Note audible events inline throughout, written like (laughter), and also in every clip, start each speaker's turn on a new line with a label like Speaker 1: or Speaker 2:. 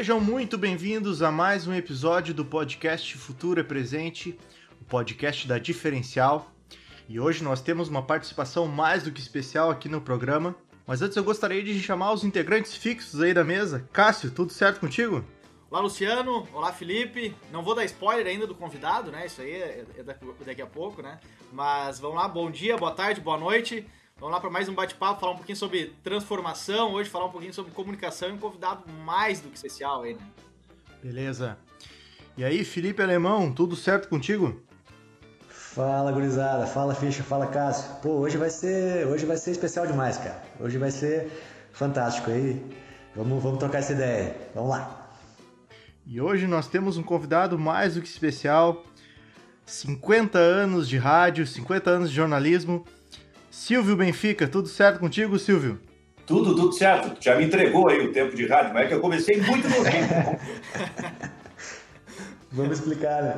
Speaker 1: Sejam muito bem-vindos a mais um episódio do podcast Futuro é Presente, o podcast da Diferencial. E hoje nós temos uma participação mais do que especial aqui no programa. Mas antes eu gostaria de chamar os integrantes fixos aí da mesa. Cássio, tudo certo contigo?
Speaker 2: Olá, Luciano. Olá, Felipe. Não vou dar spoiler ainda do convidado, né? Isso aí é, é daqui a pouco, né? Mas vamos lá, bom dia, boa tarde, boa noite. Vamos lá para mais um bate-papo, falar um pouquinho sobre transformação, hoje falar um pouquinho sobre comunicação e um convidado mais do que especial aí, né?
Speaker 1: Beleza. E aí, Felipe Alemão, tudo certo contigo?
Speaker 3: Fala, gurizada. Fala, Ficha. Fala, Cássio. Pô, hoje vai ser, hoje vai ser especial demais, cara. Hoje vai ser fantástico aí. Vamos, vamos trocar essa ideia. Vamos lá.
Speaker 1: E hoje nós temos um convidado mais do que especial. 50 anos de rádio, 50 anos de jornalismo Silvio Benfica, tudo certo contigo, Silvio?
Speaker 4: Tudo, tudo certo. Já me entregou aí o tempo de rádio, mas é que eu comecei muito novinho. (laughs)
Speaker 3: Vamos explicar, né?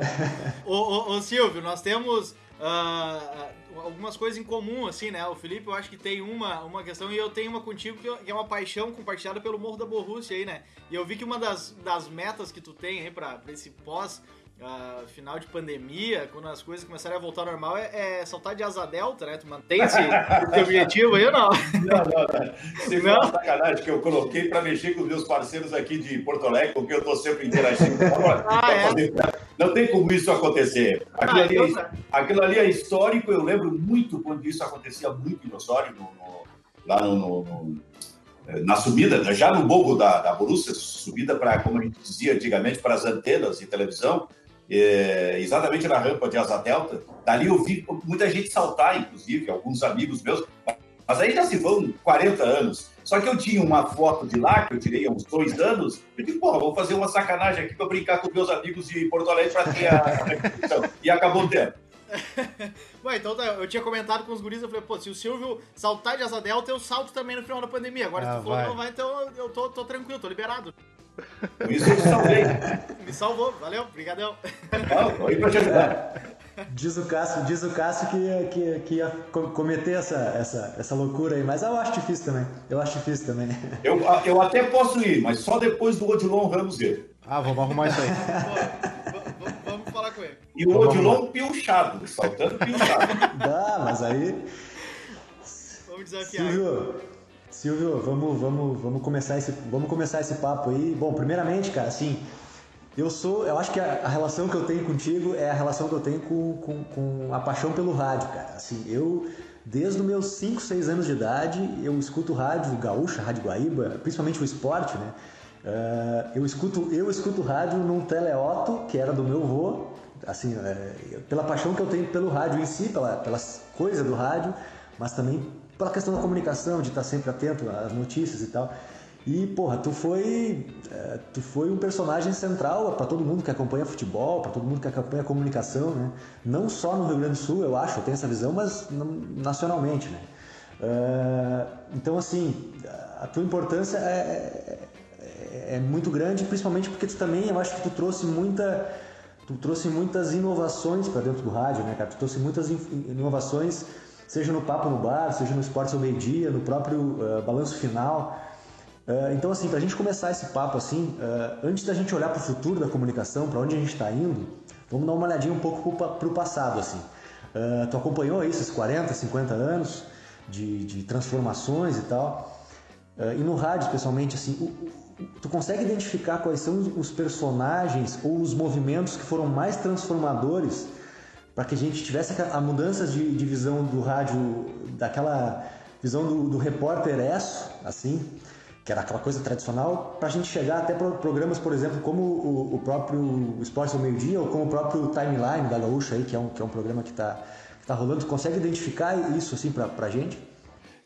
Speaker 2: ô, ô, ô, Silvio, nós temos uh, algumas coisas em comum, assim, né? O Felipe, eu acho que tem uma, uma questão e eu tenho uma contigo que é uma paixão compartilhada pelo Morro da Borrússia aí, né? E eu vi que uma das, das metas que tu tem aí pra, pra esse pós uh, final de pandemia, quando as coisas começarem a voltar ao normal, é, é saltar de asa delta, né? Tu mantém esse, (laughs) esse objetivo aí ou não?
Speaker 4: Não, não, não. Você não? uma sacanagem que eu coloquei para mexer com os meus parceiros aqui de Porto Alegre, com quem eu estou sempre interagindo.
Speaker 2: ah, é?
Speaker 4: Não tem como isso acontecer. Aquilo, ah, ali é, então aquilo ali é histórico, eu lembro muito quando isso acontecia muito em Osório, no, no, lá no, no na subida, já no morro da, da Borussia, subida para, como a gente dizia antigamente, para as antenas de televisão, é, exatamente na rampa de Asa Delta. Dali eu vi muita gente saltar, inclusive, alguns amigos meus, mas aí já se vão 40 anos. Só que eu tinha uma foto de lá, que eu tirei há uns dois anos, eu digo, porra, vou fazer uma sacanagem aqui para brincar com meus amigos de Porto Alegre para ter a, E acabou tendo. (laughs)
Speaker 2: Ué, então tá, eu tinha comentado com os guris, eu falei, pô, se o Silvio saltar de asa delta, eu salto também no final da pandemia. Agora, ah, se tu falou que não vai, então eu tô, tô tranquilo, tô liberado.
Speaker 4: Por isso eu te salvei. (laughs)
Speaker 2: Me salvou, valeu, brigadão.
Speaker 4: Não, aí pra te ajudar. (laughs)
Speaker 3: Diz o Cássio, diz o Cássio que, ia, que, que ia cometer essa, essa, essa loucura aí, mas eu acho difícil também. Eu acho difícil também.
Speaker 4: Eu, eu até posso ir, mas só depois do Odilon Ramos ir.
Speaker 1: Ah, vamos arrumar isso aí.
Speaker 2: Pô, vamos falar com ele.
Speaker 4: E o Odilon piochado, saltando piochado. (laughs)
Speaker 3: Dá, mas aí.
Speaker 2: Vamos desafiar.
Speaker 3: Silvio, Silvio, vamos, vamos, vamos começar esse, vamos começar esse papo aí. Bom, primeiramente, cara, assim, eu sou, eu acho que a, a, relação que eu tenho contigo é a relação que eu tenho com, com, com a paixão pelo rádio, cara. Assim, eu desde os meus 5, 6 anos de idade, eu escuto rádio gaúcha, rádio Guaíba, principalmente o esporte, né? Uh, eu escuto eu escuto rádio num teleoto que era do meu avô, assim, é, pela paixão que eu tenho pelo rádio em si, pela, pelas coisas do rádio, mas também pela questão da comunicação, de estar sempre atento às notícias e tal. E, porra, tu foi, é, tu foi um personagem central para todo mundo que acompanha futebol, para todo mundo que acompanha comunicação, né? Não só no Rio Grande do Sul, eu acho, eu tenho essa visão, mas nacionalmente, né? É, então, assim, a tua importância é, é, é, muito grande, principalmente porque tu também, eu acho que tu trouxe muita, tu trouxe muitas inovações para dentro do rádio, né, cara? Tu trouxe muitas inovações seja no Papo no Bar, seja no Esporte ao Meio-Dia, no próprio uh, Balanço Final. Uh, então, assim, para a gente começar esse papo assim, uh, antes da gente olhar para o futuro da comunicação, para onde a gente está indo, vamos dar uma olhadinha um pouco para o passado, assim. tu acompanhou esses 40, 50 anos de, de transformações e tal. e no rádio, especialmente, assim, o, o, tu consegue identificar quais são os personagens ou os movimentos que foram mais transformadores para que a gente tivesse a mudança de, de, visão do rádio, daquela visão do, do repórter esso, assim, que era aquela coisa tradicional, para a gente chegar até programas, por exemplo, como o, o próprio Esporte ao Meio-Dia ou como o próprio Timeline da Gaúcha, aí, que, é um, que é um programa que está tá rolando. Consegue identificar isso assim, para a gente?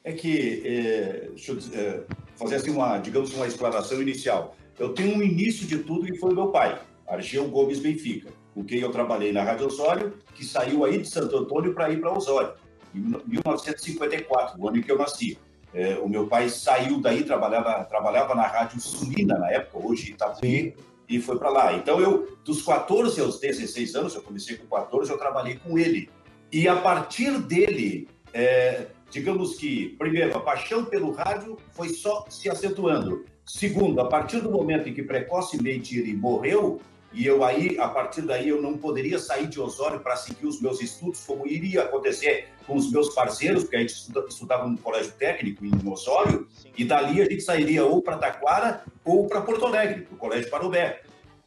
Speaker 4: É que, é, deixa eu é, fazer assim uma, digamos, uma explanação inicial. Eu tenho um início de tudo que foi meu pai, Argel Gomes Benfica com quem eu trabalhei na Rádio Osório, que saiu aí de Santo Antônio para ir para Osório, em 1954, o ano em que eu nasci. É, o meu pai saiu daí, trabalhava, trabalhava na Rádio Sulina na época, hoje Itapuí, e foi para lá. Então, eu, dos 14 aos 16 anos, eu comecei com 14, eu trabalhei com ele. E a partir dele, é, digamos que, primeiro, a paixão pelo rádio foi só se acentuando. Segundo, a partir do momento em que precocemente ele morreu, e eu aí, a partir daí, eu não poderia sair de Osório para seguir os meus estudos, como iria acontecer com os meus parceiros, porque a gente estudava no colégio técnico em Osório, Sim. e dali a gente sairia ou para Taquara ou para Porto Alegre, para o colégio Parubé.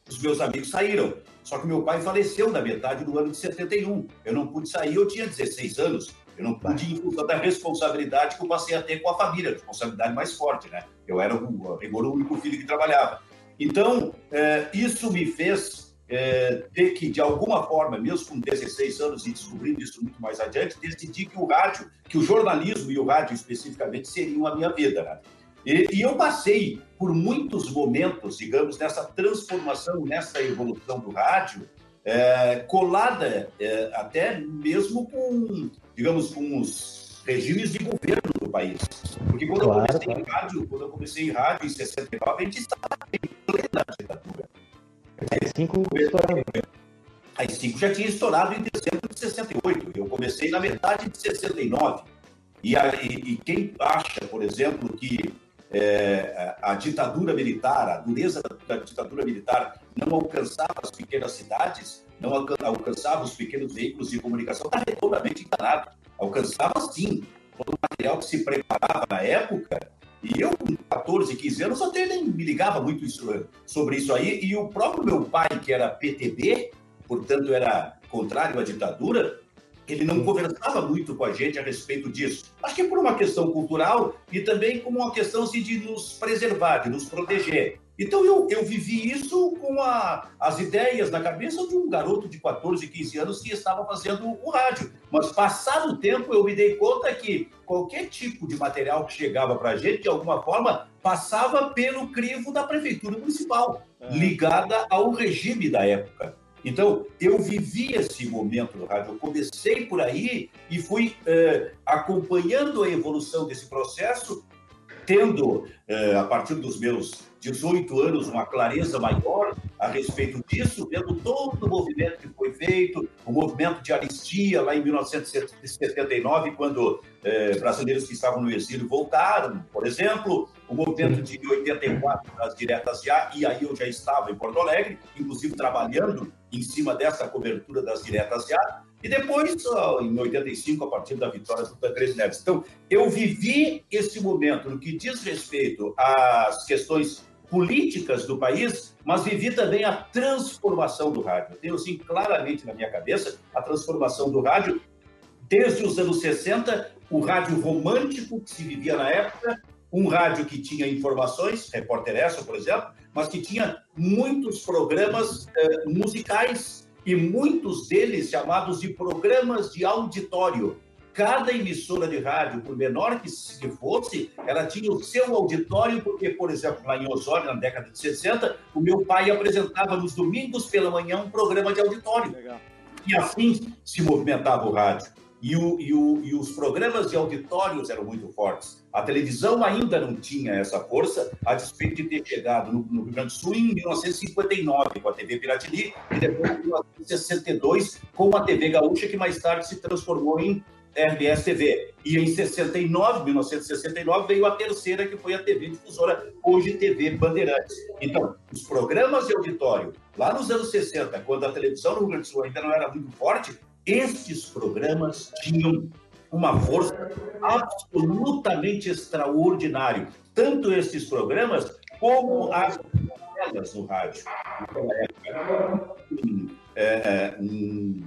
Speaker 4: Os meus amigos saíram, só que meu pai faleceu na metade do ano de 71. Eu não pude sair, eu tinha 16 anos. Eu não pude, em função da responsabilidade que eu passei a ter com a família, responsabilidade mais forte, né? Eu era o, rigor, o único filho que trabalhava. Então, é, isso me fez é, ter que, de alguma forma, mesmo com 16 anos e descobrindo isso muito mais adiante, decidir que o rádio, que o jornalismo e o rádio especificamente seriam a minha vida. Né? E, e, eu passei por muitos momentos, digamos, nessa transformação, nessa evolução do rádio, é, colada é, até mesmo com, digamos, com os regimes de governo do país. Porque quando claro, eu comecei claro. em rádio, quando eu comecei em rádio em 69, a gente estava plena ditadura. As cinco estourando. Já tinha estourado em dezembro de 68. Eu comecei na metade de 69. E, a, e, e quem acha, por exemplo, que é, a ditadura militar, a dureza da, da, ditadura militar não alcançava as pequenas cidades, não alcançava os pequenos veículos de comunicação, está redondamente enganado. Alcançava sim todo o material que se preparava na época. E eu, com 14, 15 anos, até nem me ligava muito isso, sobre isso aí. E o próprio meu pai, que era PTB, portanto era contrário à ditadura, ele não conversava muito com a gente a respeito disso. Acho que por uma questão cultural e também como uma questão assim, de nos preservar, de nos proteger. Então eu, eu vivi isso com a, as ideias na cabeça de um garoto de 14, 15 anos que estava fazendo o rádio. Mas passado o tempo eu me dei conta que qualquer tipo de material que chegava para a gente, de alguma forma, passava pelo crivo da prefeitura municipal, é. ligada ao regime da época. Então, eu vivi esse momento no rádio. Eu comecei por aí e fui eh, acompanhando a evolução desse processo, tendo, eh, a partir dos meus 18 anos, uma clareza maior a respeito disso, vendo todo o movimento que foi feito, o movimento de anistia lá em 1979, quando eh, brasileiros que estavam no exílio voltaram, por exemplo, o movimento de 84 das diretas já, e aí eu já estava em Porto Alegre, inclusive trabalhando em cima dessa cobertura das diretas já, e depois, em 85, a partir da vitória do Tancredo Neves. Então, eu vivi esse momento no que diz respeito às questões políticas do país, mas vivi também a transformação do rádio. Eu tenho, assim, claramente na minha cabeça a transformação do rádio desde os anos 60, o rádio romântico que se vivia na época, um rádio que tinha informações, Repórter Essa, por exemplo, mas que tinha muitos programas eh, musicais e muitos deles chamados de programas de auditório, cada emissora de rádio, por menor que, fosse, ela tinha o seu auditório, porque, por exemplo, lá em Osório, na década de 60, o meu pai apresentava nos domingos pela manhã um programa de auditório. Legal. E assim se movimentava o rádio. E, o, e, o, e, os programas de auditórios eram muito fortes. A televisão ainda não tinha essa força, a despeito de ter chegado no, no Rio Grande do Sul em 1959 com a TV Piratini e depois em 1962 com a TV Gaúcha, que mais tarde se transformou em RBS TV. E em 69, 1969, veio a terceira, que foi a TV Difusora, hoje TV Bandeirantes. Então, os programas de auditório, lá nos anos 60, quando a televisão no Rio Grande do Sul ainda não era muito forte, estes programas tinham uma força absolutamente extraordinária. Tanto estes programas como as novelas no rádio. Um, é, é, um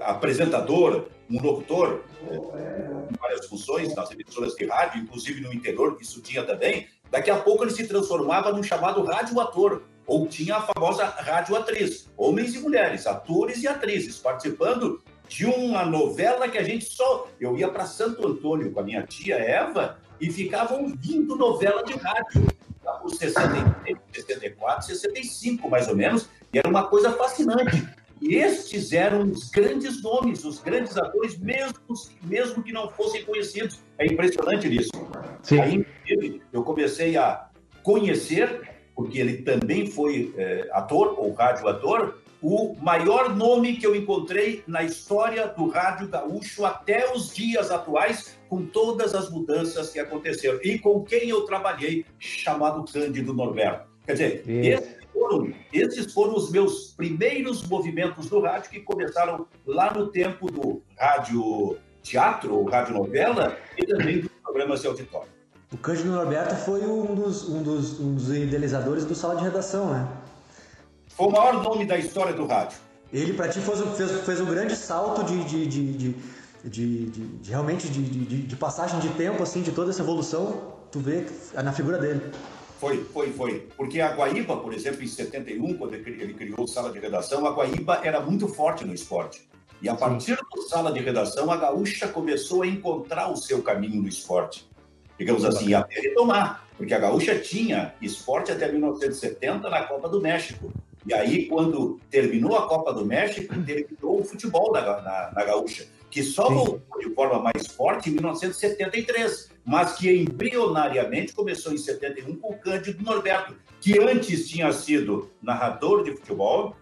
Speaker 4: apresentador um locutor com várias funções nas emissoras de rádio, inclusive no interior, que isso tinha também, daqui a pouco ele se transformava num chamado radioator, ou tinha a famosa radioatriz, homens e mulheres, atores e atrizes, participando de uma novela que a gente só. Eu ia para Santo Antônio com a minha tia Eva e ficava ouvindo novela de rádio, lá por 63, 64, 65 mais ou menos, e era uma coisa fascinante e estes eram os grandes nomes, os grandes atores, mesmo, mesmo que não fossem conhecidos. É impressionante isso. Sim. Aí eu comecei a conhecer, porque ele também foi é, ator ou radioator, o maior nome que eu encontrei na história do rádio gaúcho até os dias atuais, com todas as mudanças que aconteceram. E com quem eu trabalhei, chamado Cândido Norberto. Quer dizer, esses foram, esses foram os meus primeiros movimentos do rádio que começaram lá no tempo do rádio teatro ou rádio novela e também dos programas de auditório.
Speaker 3: O Cândido Norberto foi um dos, um dos, um dos idealizadores do Sala de Redação, né?
Speaker 4: Foi o maior nome da história do rádio.
Speaker 3: Ele, para ti, fez, fez, fez um grande salto de, de, de, de, de, de, de realmente de, de, de, passagem de tempo, assim, de toda essa evolução, tu vê na figura dele.
Speaker 4: Foi, foi, foi. Porque a Guaíba, por exemplo, em 71, quando ele criou sala de redação, a Guaíba era muito forte no esporte. E a partir da sala de redação, a gaúcha começou a encontrar o seu caminho no esporte. Digamos assim, até retomar. Porque a gaúcha tinha esporte até 1970 na Copa do México. E aí, quando terminou a Copa do México, (clears throat) terminou o futebol na, na, na Gaúcha, que só voltou de forma mais forte em 1973, mas que embrionariamente começou em 71 com o Cândido Norberto, que antes tinha sido narrador de futebol,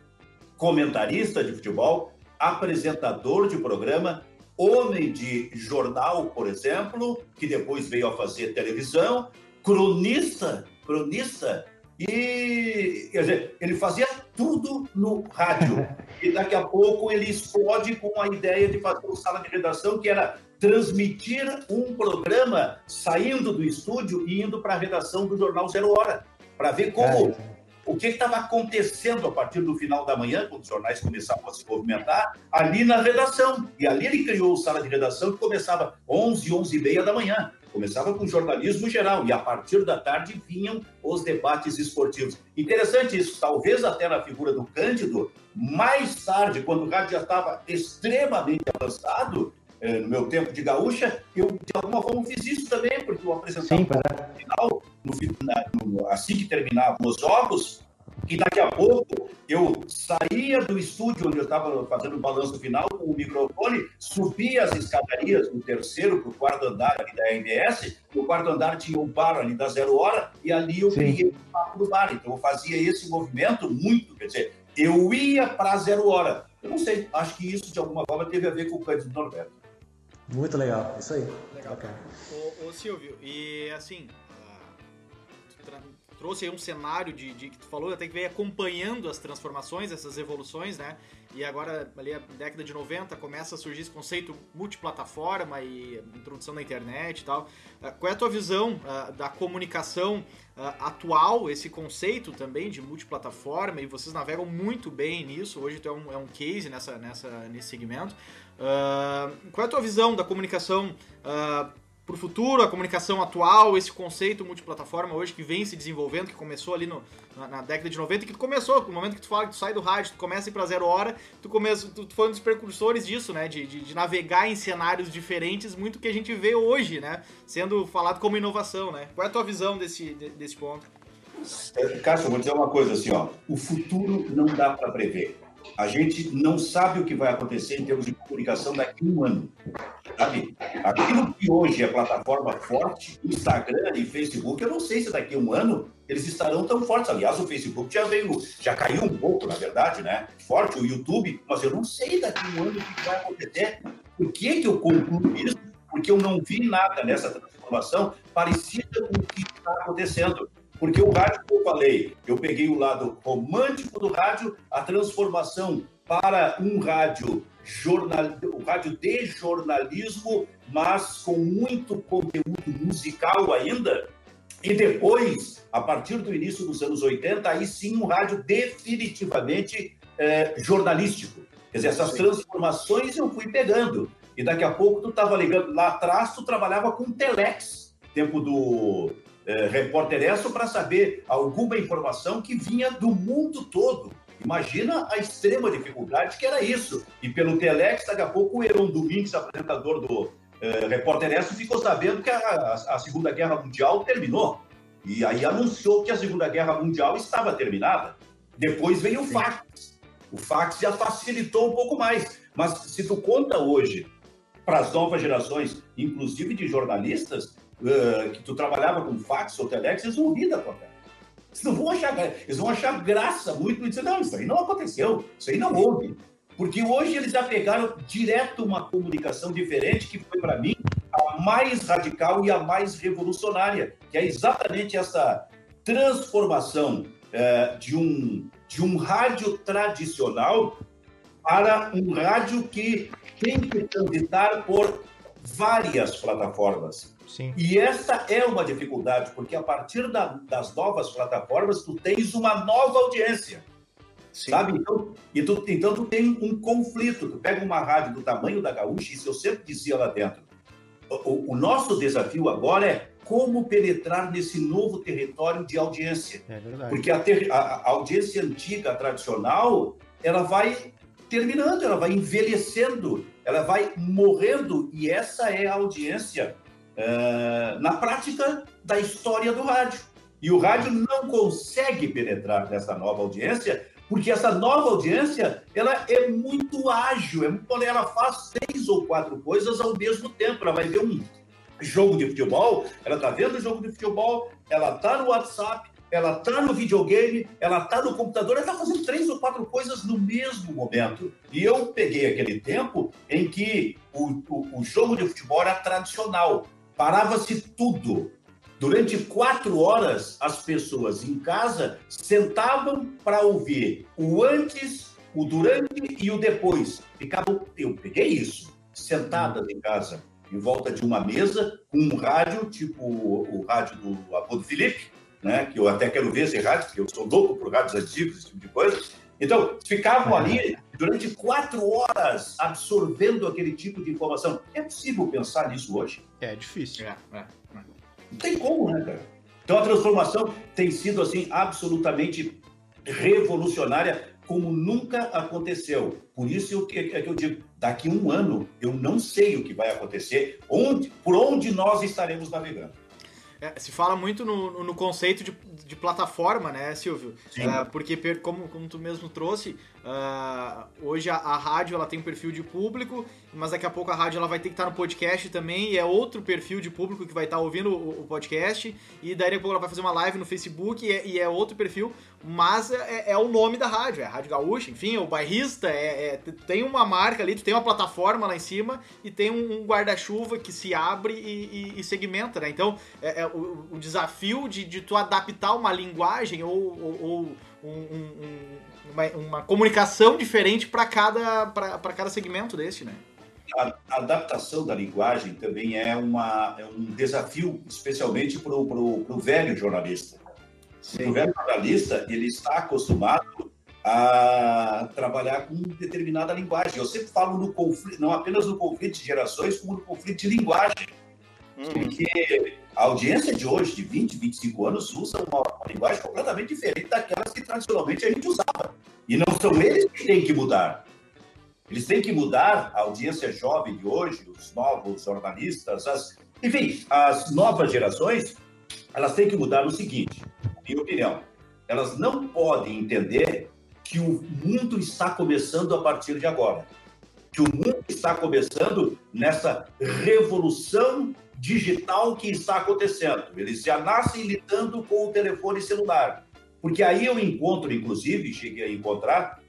Speaker 4: comentarista de futebol, apresentador de programa, homem de jornal, por exemplo, que depois veio a fazer televisão, cronista, cronista e quer dizer, ele fazia tudo no rádio. (laughs) E daqui a pouco ele explode com a ideia de fazer uma sala de redação, que era transmitir um programa saindo do estúdio e indo para a redação do Jornal Zero Hora, para ver como. É. O que estava acontecendo a partir do final da manhã, quando os jornais começavam a se movimentar, ali na redação. E ali ele criou a sala de redação que começava 11, 11 e meia da manhã. Começava com jornalismo geral e a partir da tarde vinham os debates esportivos. Interessante isso, talvez até na figura do Cândido, mais tarde, quando o rádio já estava extremamente avançado, no meu tempo de gaúcha, eu de alguma forma fiz isso também, porque eu apresentava Sim, no final, no, no, assim que terminavam os jogos, e daqui a pouco eu saía do estúdio onde eu estava fazendo o balanço final com o microfone, subia as escadarias do terceiro para o quarto andar ali da RBS, no quarto andar tinha um bar ali da Zero Hora, e ali eu criei o papo do bar. Então eu fazia esse movimento muito, quer dizer, eu ia para a Zero Hora. Eu não sei, acho que isso de alguma forma teve a ver com o Cândido Norberto.
Speaker 3: Muito legal, isso aí.
Speaker 2: Legal. Ô, ô Silvio, e assim, trouxe aí um cenário de, de que tu falou, até que veio acompanhando as transformações, essas evoluções, né? E agora, ali, na década de 90, começa a surgir esse conceito multiplataforma e introdução da internet e tal. Uh, qual é a tua visão uh, da comunicação uh, atual, esse conceito também de multiplataforma? E vocês navegam muito bem nisso, hoje tu é um, é um case nessa, nessa, nesse segmento. Qual é a tua visão da comunicação para o futuro, a comunicação atual, esse conceito multiplataforma hoje que vem se desenvolvendo, que começou ali no, na, na, década de 90, que tu começou, no momento que tu fala que tu sai do rádio, tu começa a ir para zero hora, tu, começa, tu, tu foi um dos precursores disso, né, de, de, de, navegar em cenários diferentes, muito que a gente vê hoje, né, sendo falado como inovação, né. Qual é a tua visão desse, desse ponto?
Speaker 4: Cássio, eu vou dizer uma coisa assim, ó, o futuro não dá para prever a gente não sabe o que vai acontecer em termos de comunicação daqui a um ano. Sabe? Aquilo que hoje é plataforma forte, Instagram e Facebook, eu não sei se daqui a um ano eles estarão tão fortes. Aliás, o Facebook já veio, já caiu um pouco, na verdade, né? Forte, o YouTube, mas eu não sei daqui a um ano o que vai acontecer. Por que, que eu concluo isso? Porque eu não vi nada nessa transformação parecida com o que está acontecendo. Porque o rádio, como eu falei, eu peguei o lado romântico do rádio, a transformação para um rádio jornal, um rádio de jornalismo, mas com muito conteúdo musical ainda. E depois, a partir do início dos anos 80, aí sim um rádio definitivamente é, jornalístico. Quer dizer, essas transformações eu fui pegando. E daqui a pouco tu estava ligando. Lá atrás tu trabalhava com telex, tempo do é, repórter Esso para saber alguma informação que vinha do mundo todo. Imagina a extrema dificuldade que era isso. E pelo Telex, daqui a pouco o Heron Domingues, apresentador do é, Repórter Esso, ficou sabendo que a, a, Segunda Guerra Mundial terminou. E aí anunciou que a Segunda Guerra Mundial estava terminada. Depois veio o fax. O fax já facilitou um pouco mais. Mas se tu conta hoje para as novas gerações, inclusive de jornalistas, uh, que tu trabalhava com fax ou telex, eles vão rir da tua cara. Eles não vão achar, eles vão achar graça muito e dizer, não, isso aí não aconteceu, isso aí não houve. Porque hoje eles já pegaram direto uma comunicação diferente, que foi para mim a mais radical e a mais revolucionária, que é exatamente essa transformação é, de, um, de um rádio tradicional para um rádio que tem que transitar por várias plataformas.
Speaker 1: Sim.
Speaker 4: E essa é uma dificuldade, porque a partir da, das novas plataformas, tu tens uma nova audiência. Sim. Sabe? Então, e tu, então tu tem um conflito. Tu pega uma rádio do tamanho da Gaúcha, isso eu sempre dizia lá dentro. O, o nosso desafio agora é como penetrar nesse novo território de audiência.
Speaker 1: É verdade.
Speaker 4: Porque a, ter, a, a audiência antiga, tradicional, ela vai terminando, ela vai envelhecendo, ela vai morrendo, e essa é a audiência uh, na prática da história do rádio. E o rádio não consegue penetrar nessa nova audiência, porque essa nova audiência ela é muito ágil, é muito, ela faz três ou quatro coisas ao mesmo tempo. Ela vai ver um jogo de futebol, ela está vendo o jogo de futebol, ela está no WhatsApp, ela está no videogame, ela está no computador, ela está fazendo três ou quatro coisas no mesmo momento. E eu peguei aquele tempo em que o, o, o jogo de futebol era tradicional, parava-se tudo. Durante quatro horas, as pessoas em casa sentavam para ouvir o antes, o durante e o depois. Ficavam, eu peguei isso, sentadas em casa, em volta de uma mesa, com um rádio, tipo o, o rádio do avô Felipe, né? Que eu até quero ver esse rádio, porque eu sou louco por rádios antigos, esse tipo de coisa. Então, ficavam ali durante quatro horas absorvendo aquele tipo de informação. É possível pensar nisso hoje?
Speaker 1: É difícil.
Speaker 2: É, é, é.
Speaker 4: Não tem como, né, cara? Então a transformação tem sido assim absolutamente revolucionária como nunca aconteceu. Por isso é que eu digo, daqui a um ano eu não sei o que vai acontecer, onde, por onde nós estaremos navegando.
Speaker 2: É, se fala muito no, no conceito de, de, plataforma, né, Silvio? É, porque, como, como tu mesmo trouxe, uh, hoje a, a, rádio ela tem um perfil de público, mas daqui a pouco a rádio ela vai ter que estar no podcast também, e é outro perfil de público que vai estar ouvindo o, o podcast, e daí daqui a pouco ela vai fazer uma live no Facebook, e é, e é outro perfil, mas é, é, o nome da rádio, é a Rádio Gaúcha, enfim, o bairrista, é, é tem uma marca ali, tu tem uma plataforma lá em cima, e tem um, um guarda-chuva que se abre e, e, e segmenta, né? Então, é, é o, o, desafio de, de tu adaptar uma linguagem ou, ou, ou um, um, uma, uma, comunicação diferente para cada, cada segmento desse, né?
Speaker 4: A, adaptação da linguagem também é, uma, é um desafio, especialmente para o velho jornalista. Sim. O velho jornalista ele está acostumado a trabalhar com determinada linguagem. Eu sempre falo no conflito, não apenas no conflito de gerações, como no conflito de linguagem. Uhum. Porque a audiência de hoje, de 20, 25 anos, usa uma, linguagem completamente diferente daquelas que tradicionalmente a gente usava. E não são eles que têm que mudar. Eles têm que mudar a audiência jovem de hoje, os novos jornalistas, as, enfim, as novas gerações, elas têm que mudar no seguinte, minha opinião. Elas não podem entender que o mundo está começando a partir de agora. Que o mundo está começando nessa revolução digital que está acontecendo. Eles já nascem lidando com o telefone celular. Porque aí eu encontro, inclusive, cheguei a encontrar,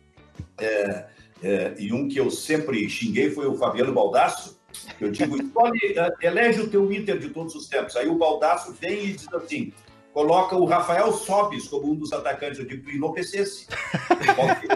Speaker 4: é, é, e um que eu sempre xinguei foi o Fabiano Baldasso, eu digo, escolhe, é, elege o teu Inter de todos os tempos. Aí o Baldasso vem e diz assim, coloca o Rafael Sobis como um dos atacantes. Eu digo, enlouquecesse.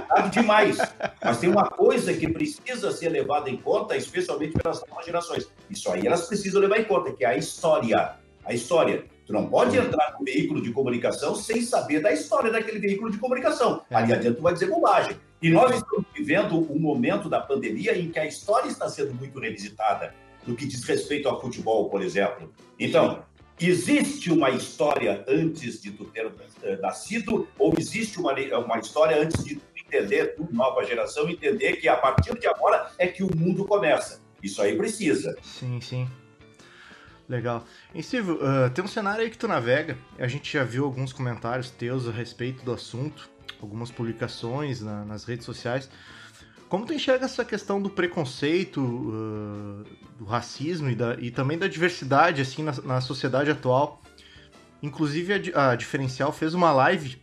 Speaker 4: Pode demais. Mas tem uma coisa que precisa ser levada em conta, especialmente pelas novas gerações. Isso aí elas precisam levar em conta, que é a história. A história. Tu não pode entrar no veículo de comunicação sem saber da história daquele veículo de comunicação. É. Ali adiante tu vai dizer bobagem. E nós estamos vivendo um momento da pandemia em que a história está sendo muito revisitada no que diz respeito ao futebol, por exemplo. Então, Existe uma história antes de tu ter eh, nascido ou existe uma, uma história antes de tu entender, tu, nova geração, entender que a partir de agora é que o mundo começa. Isso aí precisa.
Speaker 1: Sim, sim. Legal. E Silvio, uh, tem um cenário aí que tu navega, a gente já viu alguns comentários teus a respeito do assunto, algumas publicações na, nas redes sociais. Como tu enxerga essa questão do preconceito, uh, do racismo e, da, e, também da diversidade assim na, na, sociedade atual? Inclusive, a, a Diferencial fez uma live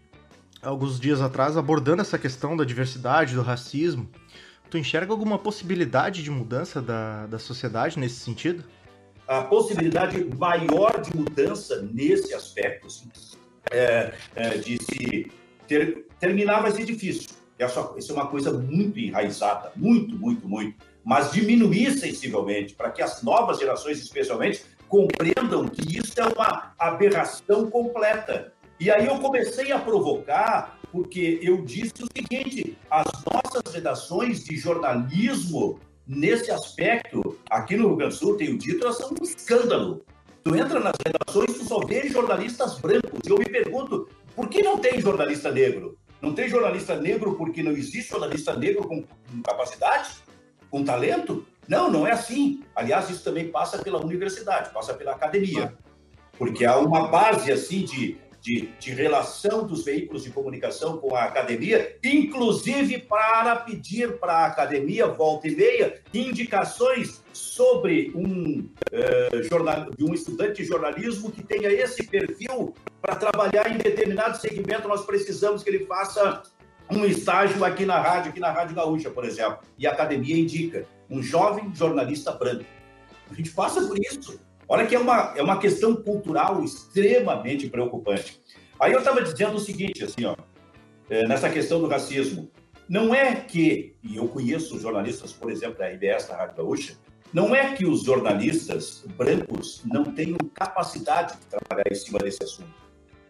Speaker 1: alguns dias atrás abordando essa questão da diversidade, do racismo. Tu enxerga alguma possibilidade de mudança da, da sociedade nesse sentido?
Speaker 4: A possibilidade maior de mudança nesse aspecto, assim, é, é, de se ter, terminar vai ser difícil. Essa, isso é uma coisa muito enraizada, muito, muito, muito. Mas diminuir sensivelmente, para que as novas gerações, especialmente, compreendam que isso é uma aberração completa. E aí eu comecei a provocar, porque eu disse o seguinte: as nossas redações de jornalismo, nesse aspecto, aqui no Rio Grande do Sul, tenho dito, elas são um escândalo. Tu entra nas redações, tu só vê jornalistas brancos. E eu me pergunto, por que não tem jornalista negro? Não tem jornalista negro porque não existe jornalista negro com, com capacidade, com talento? Não, não é assim. Aliás, isso também passa pela universidade, passa pela academia. Porque há uma base assim de, de, de, relação dos veículos de comunicação com a academia, inclusive para pedir para a academia, volta e meia, indicações sobre um, uh, jornal, um estudante de jornalismo que tenha esse perfil para trabalhar em determinado segmento. Nós precisamos que ele faça um estágio aqui na rádio, aqui na Rádio Gaúcha, por exemplo. E a academia indica um jovem jornalista branco. A gente passa por isso. Olha que é uma, é uma questão cultural extremamente preocupante. Aí eu estava dizendo o seguinte, assim, ó, é, nessa questão do racismo. Não é que, e eu conheço jornalistas, por exemplo, da RBS, da Rádio Gaúcha, não é que os jornalistas brancos não tenham capacidade de trabalhar em cima desse assunto.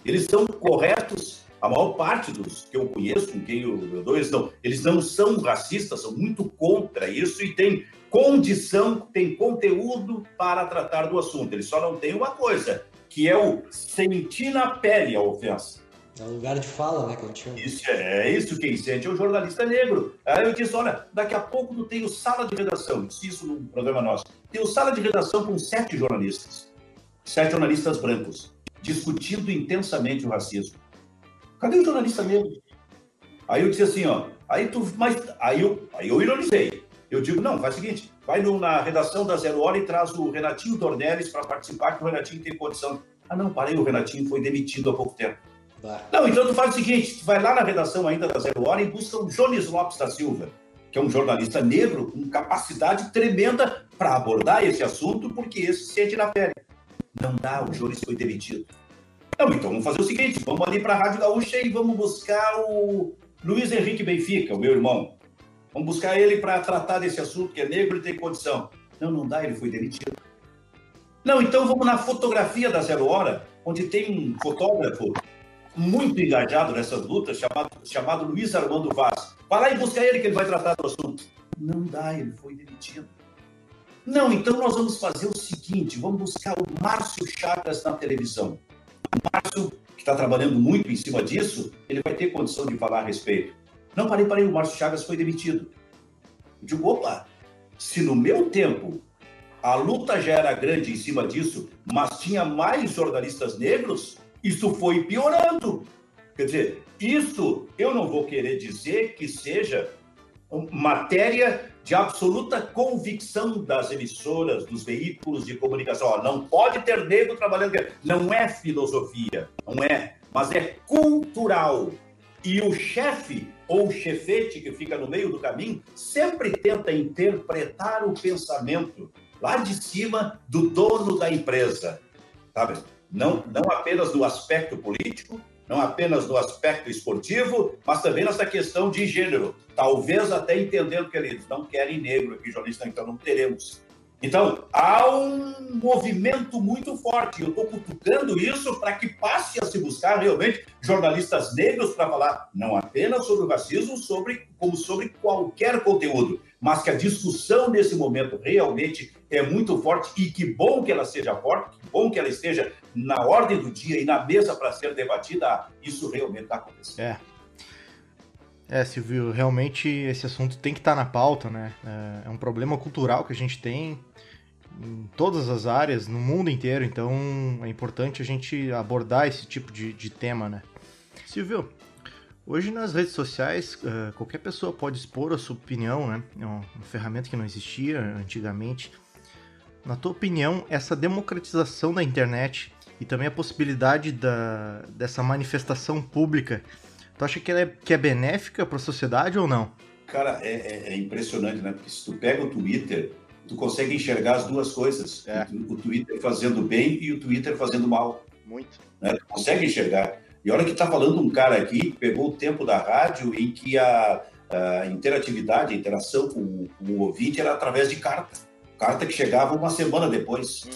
Speaker 4: Eles são corretos a maior parte dos que eu conheço, com quem eu, eu dou, eles não, eles não são racistas, são muito contra isso e têm condição, têm conteúdo para tratar do assunto. Eles só não têm uma coisa, que é o sentir na pele a ofensa.
Speaker 3: É o lugar de fala, né, chama.
Speaker 4: Isso é, é isso quem sente é o jornalista negro. Aí eu disse, olha, daqui a pouco tu tem o sala de redação, disse isso no programa nosso. Tem o sala de redação com sete jornalistas, sete jornalistas brancos, discutindo intensamente o racismo. Cadê o jornalista negro? Aí eu disse assim, ó, aí tu, mas aí eu, aí eu ironizei. Eu digo, não, faz o seguinte, vai no, na redação da Zero Hora e traz o Renatinho Dornelles para participar, que o Renatinho tem condição. Ah, não, parei, o Renatinho foi demitido há pouco tempo. Não, então tu faz o seguinte, tu vai lá na redação ainda da Zero Hora e busca o Jones Lopes da Silva, que é um jornalista negro com capacidade tremenda para abordar esse assunto, porque esse sente na pele. Não dá, o Jones foi demitido. Não, então vamos fazer o seguinte: vamos ali para a Rádio Gaúcha e vamos buscar o Luiz Henrique Benfica, o meu irmão. Vamos buscar ele para tratar desse assunto, que é negro e tem condição. Não, não dá, ele foi demitido. Não, então vamos na fotografia da Zero Hora, onde tem um fotógrafo muito engajado nessas lutas, chamado, chamado Luiz Armando Vaz. Vai lá e busca ele, que ele vai tratar do assunto. Não dá, ele foi demitido. Não, então nós vamos fazer o seguinte: vamos buscar o Márcio Chagas na televisão. Márcio, que está trabalhando muito em cima disso, ele vai ter condição de falar a respeito. Não, parei, parei, o Márcio Chagas foi demitido. Eu digo, opa, se no meu tempo a luta já era grande em cima disso, mas tinha mais jornalistas negros, isso foi piorando. Quer dizer, isso eu não vou querer dizer que seja matéria de absoluta convicção das emissoras, dos veículos de comunicação. Ó, não pode ter negro trabalhando. Não é filosofia, não é, mas é cultural. E o chefe ou chefete que fica no meio do caminho sempre tenta interpretar o pensamento lá de cima do dono da empresa, sabe? Não, não apenas do aspecto político, não apenas no aspecto esportivo, mas também nessa questão de gênero. Talvez até entendendo que eles não querem negro aqui, jornalista, então não teremos. Então, há um movimento muito forte. Eu estou cutucando isso para que passe a se buscar realmente jornalistas negros para falar não apenas sobre o racismo, sobre, como sobre qualquer conteúdo, mas que a discussão nesse momento realmente é muito forte e que bom que ela seja forte, que bom que ela esteja na ordem do dia e na mesa para ser debatida. Isso realmente está acontecendo.
Speaker 1: É. É, Silvio, realmente esse assunto tem que estar tá na pauta, né? É, é um problema cultural que a gente tem em todas as áreas, no mundo inteiro, então é importante a gente abordar esse tipo de, de tema, né? Silvio, Hoje nas redes sociais, uh, qualquer pessoa pode expor a sua opinião, né? É uma ferramenta que não existia antigamente. Na tua opinião, essa democratização da internet e também a possibilidade da, dessa manifestação pública, tu acha que ela é, que é benéfica para a sociedade ou não?
Speaker 4: Cara, é, é, é, impressionante, né? Porque se tu pega o Twitter, tu consegue enxergar as duas coisas. É. O, o, Twitter fazendo bem e o Twitter fazendo mal.
Speaker 1: Muito.
Speaker 4: Né? Tu consegue enxergar. E olha que tá falando um cara aqui que pegou o tempo da rádio em que a, a interatividade, a interação com, com, o ouvinte era através de carta. Carta que chegava uma semana depois.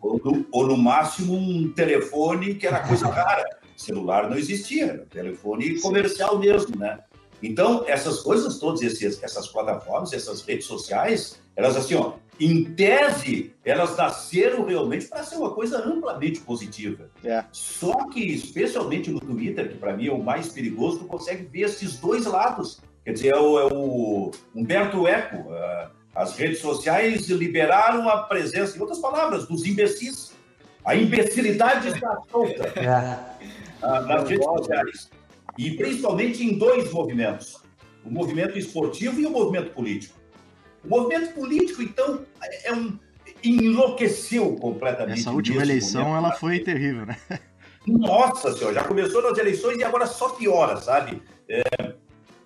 Speaker 4: ou, no, ou no máximo um telefone que era coisa rara. Celular não existia, telefone comercial mesmo, né? Então, essas coisas todas, esses, essas plataformas, essas redes sociais, elas assim, ó, em tese, elas nasceram realmente para ser uma coisa amplamente positiva.
Speaker 1: É.
Speaker 4: Só que, especialmente no Twitter, que para mim é o mais perigoso, tu consegue ver esses dois lados. Quer dizer, é o, é o Humberto Eco. Uh, as redes sociais liberaram a presença, em outras palavras, dos imbecis. A imbecilidade está solta é. Uh, nas redes sociais e principalmente em dois movimentos: o movimento esportivo e o movimento político. O movimento político, então, é um enlouqueceu completamente.
Speaker 1: Essa última eleição ela foi terrível, né?
Speaker 4: Nossa senhora, já começou nas eleições e agora só piora, sabe? É,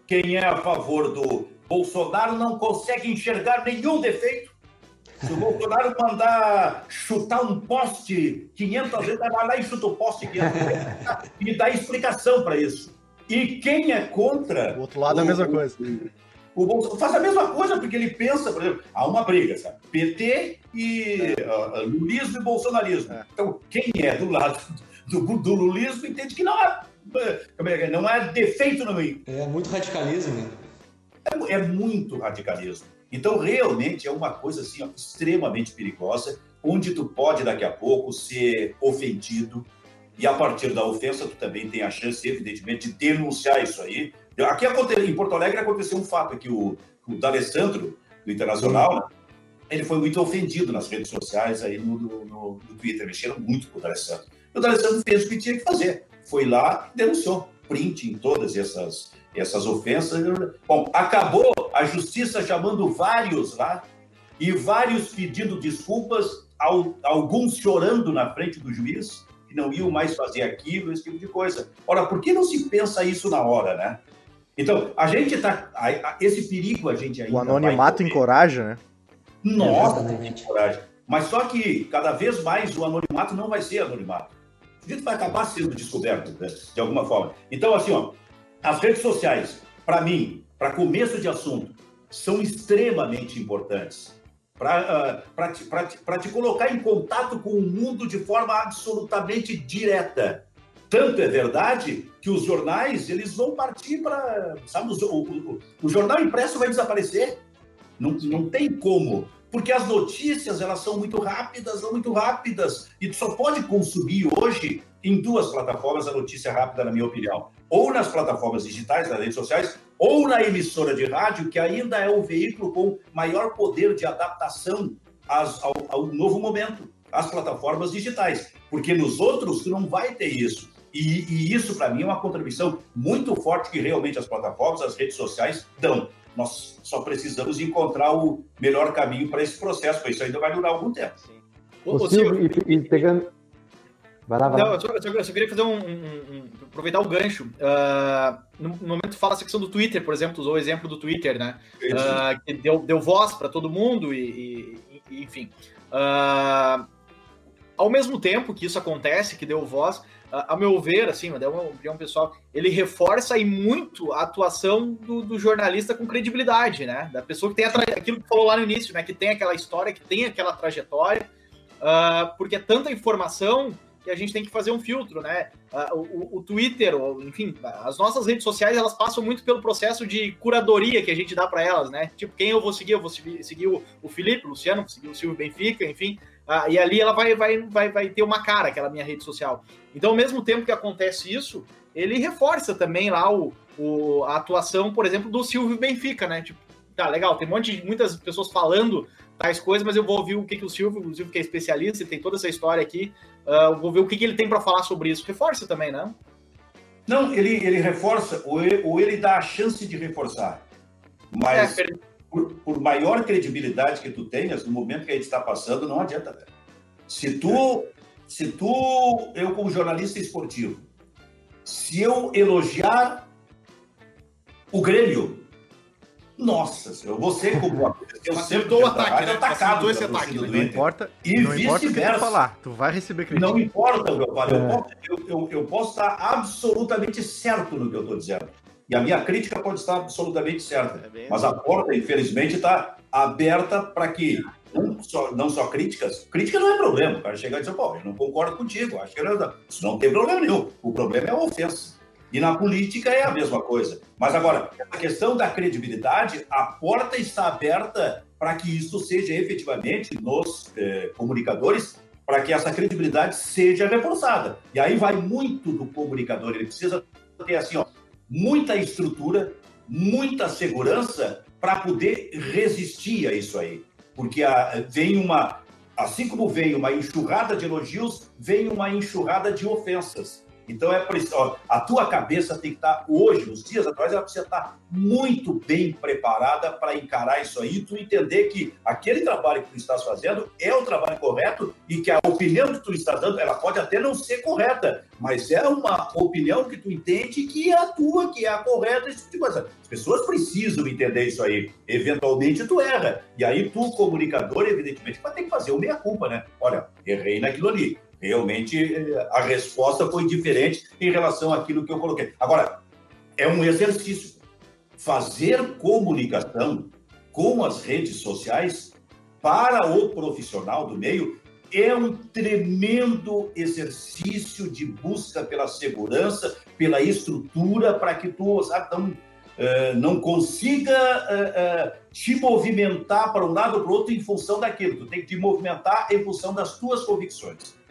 Speaker 4: quem é a favor do Bolsonaro não consegue enxergar nenhum defeito. Se o Bolsonaro mandar chutar um poste 500 vezes, vai lá e chuta o poste 500 vezes e dá explicação para isso. E quem é contra.
Speaker 1: O outro lado é a mesma coisa.
Speaker 4: O, Bolsonaro faz a mesma coisa, porque ele pensa, por exemplo, há uma briga, sabe? PT e uh, lulismo e bolsonarismo. É. Então, quem é do lado do, do lulismo entende que não é, é não é defeito no meio.
Speaker 3: É muito radicalismo, né?
Speaker 4: É, é, muito radicalismo. Então, realmente é uma coisa assim, ó, extremamente perigosa, onde tu pode daqui a pouco ser ofendido, e a partir da ofensa tu também tem a chance, evidentemente, de denunciar isso aí. Aqui em Porto Alegre aconteceu um fato que o, o D'Alessandro, do Internacional, ele foi muito ofendido nas redes sociais aí no, no, no Twitter, mexeram muito com o D'Alessandro. O D'Alessandro fez o que tinha que fazer, foi lá e denunciou, print em todas essas, essas ofensas. Bom, acabou a justiça chamando vários lá e vários pedindo desculpas, alguns chorando na frente do juiz, que não iam mais fazer aquilo, esse tipo de coisa. Ora, por que não se pensa isso na hora, né? Então, a gente tá. Esse perigo a gente ainda.
Speaker 1: O anonimato encoraja, né?
Speaker 4: Nossa, encoraja. Mas só que cada vez mais o anonimato não vai ser anonimato. O gente vai acabar sendo descoberto né, de alguma forma. Então, assim, ó, as redes sociais, para mim, para começo de assunto, são extremamente importantes para uh, te, te, te colocar em contato com o mundo de forma absolutamente direta. Tanto é verdade que os jornais eles vão partir para. O, o, o, jornal impresso vai desaparecer. Não, não tem como. Porque as notícias elas são muito rápidas, são muito rápidas. E tu só pode consumir hoje em duas plataformas a notícia rápida, na minha opinião. Ou nas plataformas digitais, nas redes sociais, ou na emissora de rádio, que ainda é o veículo com maior poder de adaptação às, ao, ao, novo momento, as plataformas digitais. Porque nos outros, tu não vai ter isso. E, e isso, para mim, é uma contribuição muito forte que realmente as plataformas, as redes sociais dão. Nós só precisamos encontrar o melhor caminho para esse processo, porque isso ainda vai durar algum tempo. Sim.
Speaker 3: O, Silvio, e, e pegando,
Speaker 2: Vai lá, vai Não, eu, só, eu, só, queria fazer um, um, um aproveitar o gancho. Uh, no, no, momento fala a secção do Twitter, por exemplo, usou o exemplo do Twitter, né? Uh, que deu, deu voz para todo mundo e, e, e enfim. Uh, ao mesmo tempo que isso acontece, que deu voz, a meu ver, assim, deu uma opinião pessoal, ele reforça aí muito a atuação do, do, jornalista com credibilidade, né? Da pessoa que tem aquilo que falou lá no início, né? Que tem aquela história, que tem aquela trajetória, porque é tanta informação que a gente tem que fazer um filtro, né? O, o, o, Twitter, enfim, as nossas redes sociais, elas passam muito pelo processo de curadoria que a gente dá para elas, né? Tipo, quem eu vou seguir? Eu vou seguir o, o Felipe, o Luciano, vou seguir o Silvio Benfica, enfim. Uh, e ali ela vai, vai, vai, vai ter uma cara, aquela minha rede social. Então, ao mesmo tempo que acontece isso, ele reforça também lá o, o, a atuação, por exemplo, do Silvio Benfica, né? Tipo, tá, legal, tem um monte de muitas pessoas falando tais coisas, mas eu vou ouvir o que, que o Silvio, o Silvio que é especialista, tem toda essa história aqui, uh, vou ver o que, que ele tem para falar sobre isso. Reforça também, não?
Speaker 4: Não, ele, ele reforça, ou ele, ou ele dá a chance de reforçar. Mas é, por, por, maior credibilidade que tu tenhas, no momento que a gente está passando, não adianta, velho. Se tu se tu, eu como jornalista esportivo, se eu elogiar o Grêmio, nossa senhora, você como (laughs)
Speaker 2: eu sempre dou o ataque, né? atacado
Speaker 1: esse ataque, né? Não importa, e não importa o que tu falar, tu vai receber crítica.
Speaker 4: Não importa o que eu falo, é. eu, eu, eu, posso estar absolutamente certo no que eu estou dizendo. E a minha crítica pode estar absolutamente certa. É mas a porta, infelizmente, está aberta para que não só, não só críticas, crítica não é problema. O cara chegar e dizer, pô, eu não concordo contigo, acho que não, isso não tem problema nenhum. O problema é a ofensa. E na política é a mesma coisa. Mas agora, a questão da credibilidade, a porta está aberta para que isso seja efetivamente nos eh, comunicadores, para que essa credibilidade seja reforçada. E aí vai muito do comunicador, ele precisa ter assim, ó, muita estrutura, muita segurança para poder resistir a isso aí. Porque a, vem uma, assim como vem uma enxurrada de elogios, vem uma enxurrada de ofensas. Então é isso, ó, a tua cabeça tem que estar hoje, nos dias atuais, ela precisa estar muito bem preparada para encarar isso aí, tu entender que aquele trabalho que tu estás fazendo é o trabalho correto e que a opinião que tu estás dando, ela pode até não ser correta, mas é uma opinião que tu entende que é a tua, que é a correta, esse tipo de coisa. As pessoas precisam entender isso aí. Eventualmente tu erra. E aí tu, comunicador, evidentemente, vai ter que fazer o meia-culpa, né? Olha, errei naquilo ali Realmente, a resposta foi diferente em relação àquilo que eu coloquei. Agora, é um exercício. Fazer comunicação com as redes sociais para o profissional do meio é um tremendo exercício de busca pela segurança, pela estrutura, para que tu sabe, não, eh, não consiga eh, eh, te movimentar para um lado ou para o outro em função daquilo. Tu tem que te movimentar em função das tuas convicções.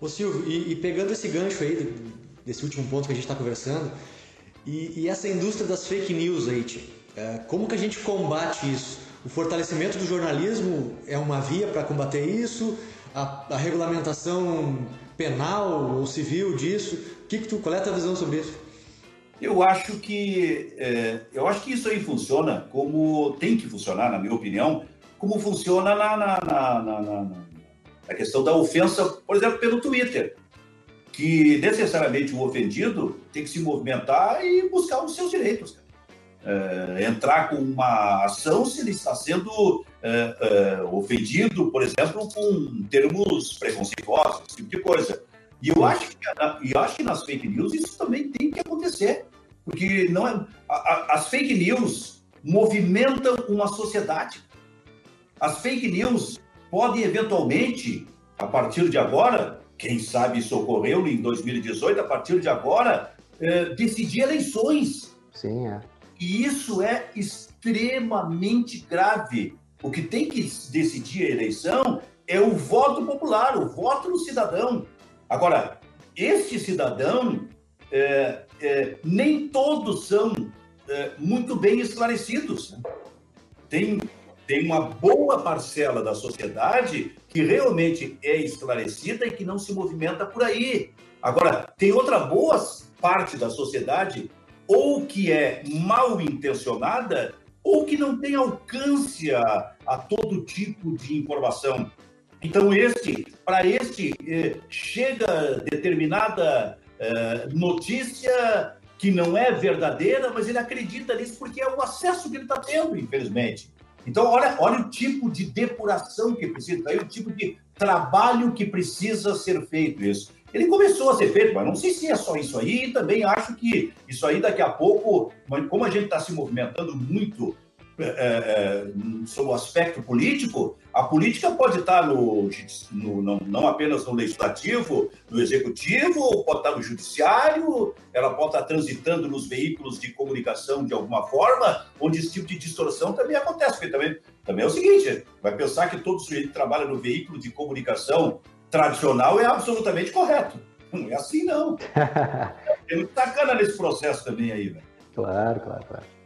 Speaker 3: Ô Silvio, e, e, pegando esse gancho aí, desse último ponto que a gente está conversando, e, e, essa indústria das fake news aí, tio, é, como que a gente combate isso? O fortalecimento do jornalismo é uma via para combater isso? A, a, regulamentação penal ou civil disso? Que que tu, qual é a tua visão sobre isso?
Speaker 4: Eu acho que é, eu acho que isso aí funciona como tem que funcionar, na minha opinião, como funciona na, na, na, na a questão da ofensa, por exemplo, pelo Twitter, que necessariamente o ofendido tem que se movimentar e buscar os seus direitos. É, entrar com uma ação se ele está sendo é, é, ofendido, por exemplo, com termos preconceituosos, esse tipo de coisa. E eu acho, que, eu acho que nas fake news isso também tem que acontecer, porque não é, a, a, as fake news movimentam uma sociedade. As fake news podem eventualmente, a partir de agora, quem sabe isso ocorreu em 2018, a partir de agora, é, decidir eleições.
Speaker 3: Sim, é.
Speaker 4: E isso é extremamente grave. O que tem que decidir a eleição é o voto popular, o voto do cidadão. Agora, este cidadão, é, é, nem todos são muito bem esclarecidos. Tem tem uma boa parcela da sociedade que realmente é esclarecida e que não se movimenta por aí. Agora, tem outra boa parte da sociedade ou que é mal intencionada ou que não tem alcance a, a todo tipo de informação. Então, este, para este, eh, chega determinada eh, notícia que não é verdadeira, mas ele acredita nisso porque é o acesso que ele está tendo, infelizmente. Então, olha, olha o tipo de depuração que precisa, aí o tipo de trabalho que precisa ser feito isso. Ele começou a ser feito, mas não sei se é só isso aí, e também acho que isso aí daqui a pouco, como a gente está se movimentando muito é, é, sobre o aspecto político, a política pode estar no, no não, não, apenas no legislativo, no executivo, pode estar no judiciário, ela pode estar transitando nos veículos de comunicação de alguma forma, onde esse tipo de distorção também acontece. Porque também, também é o seguinte: vai pensar que todo sujeito que trabalha no veículo de comunicação tradicional é absolutamente correto. Não é assim, não. (laughs) Tem muito tacana nesse processo também aí, velho.
Speaker 3: Claro, claro, claro.